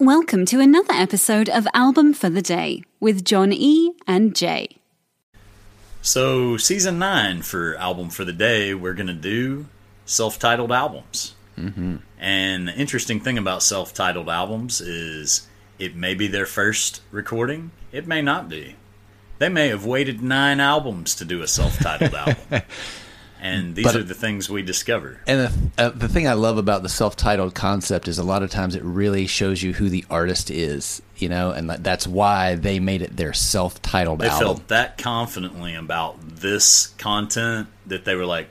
Welcome to another episode of Album for the Day with John E. and Jay. So, season nine for album for the day, we're going to do self titled albums. Mm-hmm. And the interesting thing about self titled albums is it may be their first recording, it may not be. They may have waited nine albums to do a self titled album. And these But- are the things we discover. And the, uh, the thing I love about the self-titled concept is a lot of times it really shows you who the artist is, you know, and that's why they made it their self-titled album. They album. felt that confidently about this content that they were like,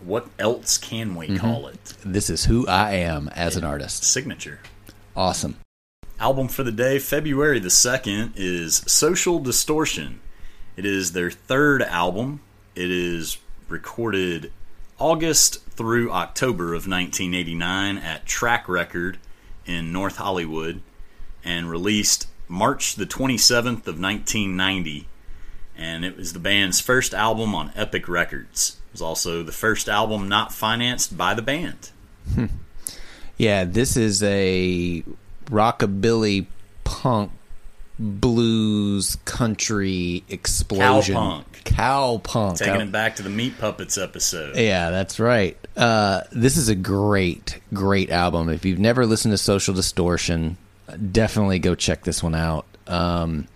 what else can we Mm-hmm. call it? This is who I am as an artist. Signature. Awesome. Album for the day, February the 2nd, is Social Distortion. It is their third album. It is recorded August through October of 1989 at Track Record in North Hollywood and released March the 27th of 1990. And it was the band's first album on Epic Records. It was also the first album not financed by the band. Hmm. Yeah, this is a rockabilly punk blues country explosion. Cowpunk. Cowpunk. Taking it back to the Meat Puppets episode. Yeah, that's right. Uh, this is a great, great album. If you've never listened to Social Distortion, definitely go check this one out. Um,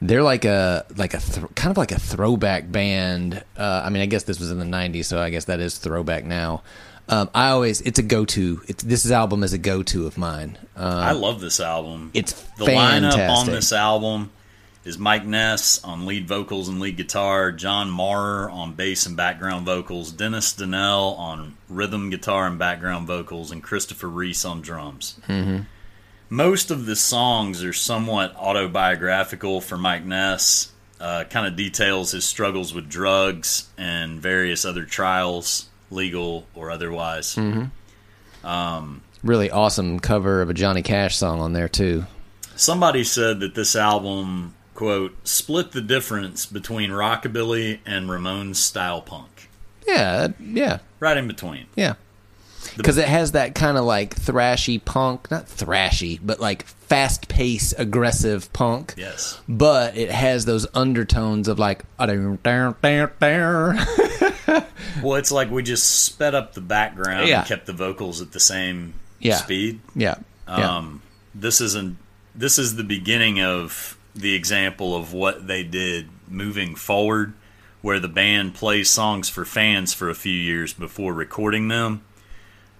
they're like a like a th- kind of like a throwback band. Uh, I mean, I guess this was in the '90s, so I guess that is throwback now. Um, I always it's a go to. This album is a go to of mine. Uh, I love this album. It's the lineup on this album is Mike Ness on lead vocals and lead guitar, John Maurer on bass and background vocals, Dennis Danell on rhythm guitar and background vocals, and Christopher Reece on drums. Mm-hmm. Most of the songs are somewhat autobiographical for Mike Ness. Uh, kind of details his struggles with drugs and various other trials, legal or otherwise. Mm-hmm. Um, really awesome cover of a Johnny Cash song on there too. Somebody said that this album, quote, split the difference between rockabilly and Ramones style punk. Yeah, yeah, Right in between. Yeah. Because it has that kind of like thrashy punk, not thrashy, but like fast paced, aggressive punk. Yes. But it has those undertones of like, Well, it's like we just sped up the background Yeah. and kept the vocals at the same Yeah. speed. yeah. Um, this isn't. This is the beginning of the example of what they did moving forward, where the band plays songs for fans for a few years before recording them.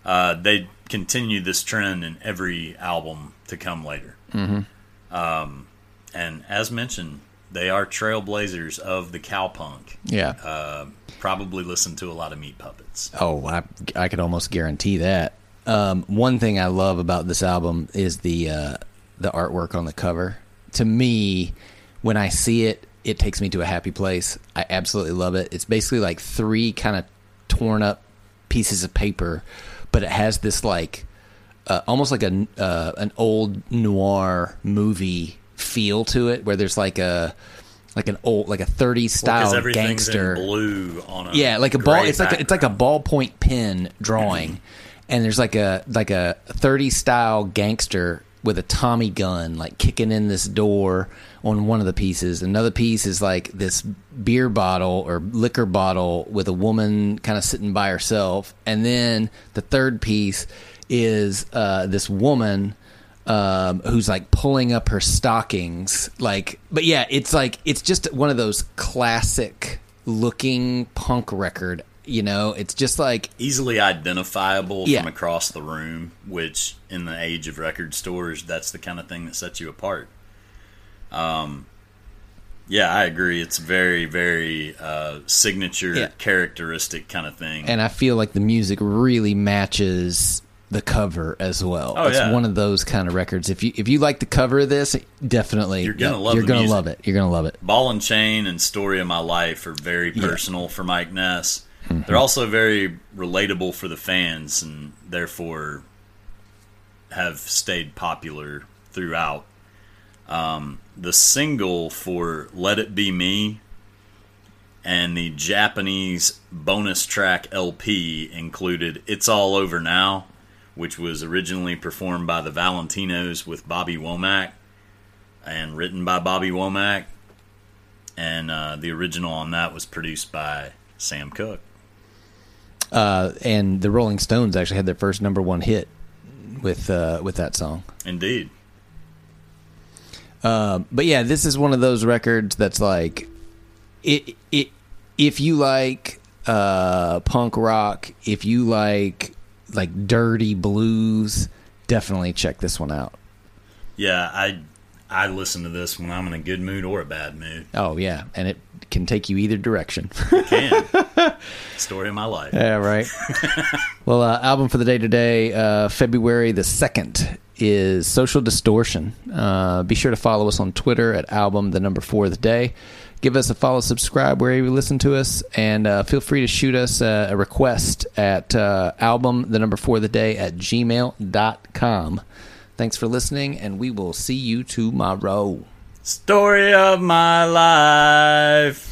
Uh, they continue this trend in every album to come later. Mm-hmm. Um, and as mentioned, they are trailblazers of the cowpunk. yeah. Uh, probably listen to a lot of Meat Puppets. Oh, I, I could almost guarantee that. Um, one thing I love about this album is the uh, the artwork on the cover. To me, when I see it, it takes me to a happy place. I absolutely love it. It's basically like three kind of torn up pieces of paper, but it has this like uh, almost like a uh, an old noir movie feel to it, where there's like a like an old like a 30s style everything's gangster blue on a yeah, like a ball. It's like a, it's like a ballpoint pen drawing, and there's like a like a 30 style gangster with a Tommy gun, like kicking in this door on one of the pieces. Another piece is like this beer bottle or liquor bottle with a woman kind of sitting by herself, and then the third piece is uh, this woman um, who's like pulling up her stockings. Like, but yeah, it's like it's just one of those classic looking punk record. You know, it's just like easily identifiable Yeah. from across the room, which in the age of record stores, that's the kind of thing that sets you apart. Um, yeah, I agree. It's very, very uh, signature, Yeah. characteristic kind of thing. and I feel like the music really matches the cover as well. Oh, it's yeah. one of those kind of records. If you if you like the cover of this, definitely You're gonna love You're gonna music. love it. You're gonna love it. Ball and Chain and Story of My Life are very personal for Mike Ness. Mm-hmm. They're also very relatable for the fans and therefore have stayed popular throughout. Um, the single for Let It Be Me and the Japanese bonus track LP included It's All Over Now, which was originally performed by the Valentinos with Bobby Womack and written by Bobby Womack. And uh, the original on that was produced by Sam Cooke. Uh, and the Rolling Stones actually had their first number one hit with uh, with that song. Indeed. Um, but yeah, this is one of those records that's like, it it if you like uh, punk rock, if you like like dirty blues, definitely check this one out. Yeah, I I listen to this when I'm in a good mood or a bad mood. Oh yeah, and it can take you either direction. Can story of my life. yeah, right. well, uh, album for the day today, uh, February the second, is Social Distortion. Uh, be sure to follow us on Twitter at album the number four of the day. Give us a follow, subscribe wherever you listen to us, and uh, feel free to shoot us a, a request at uh, album the number four of the day at gmail.com. Thanks for listening, and we will see you tomorrow. Story of my life.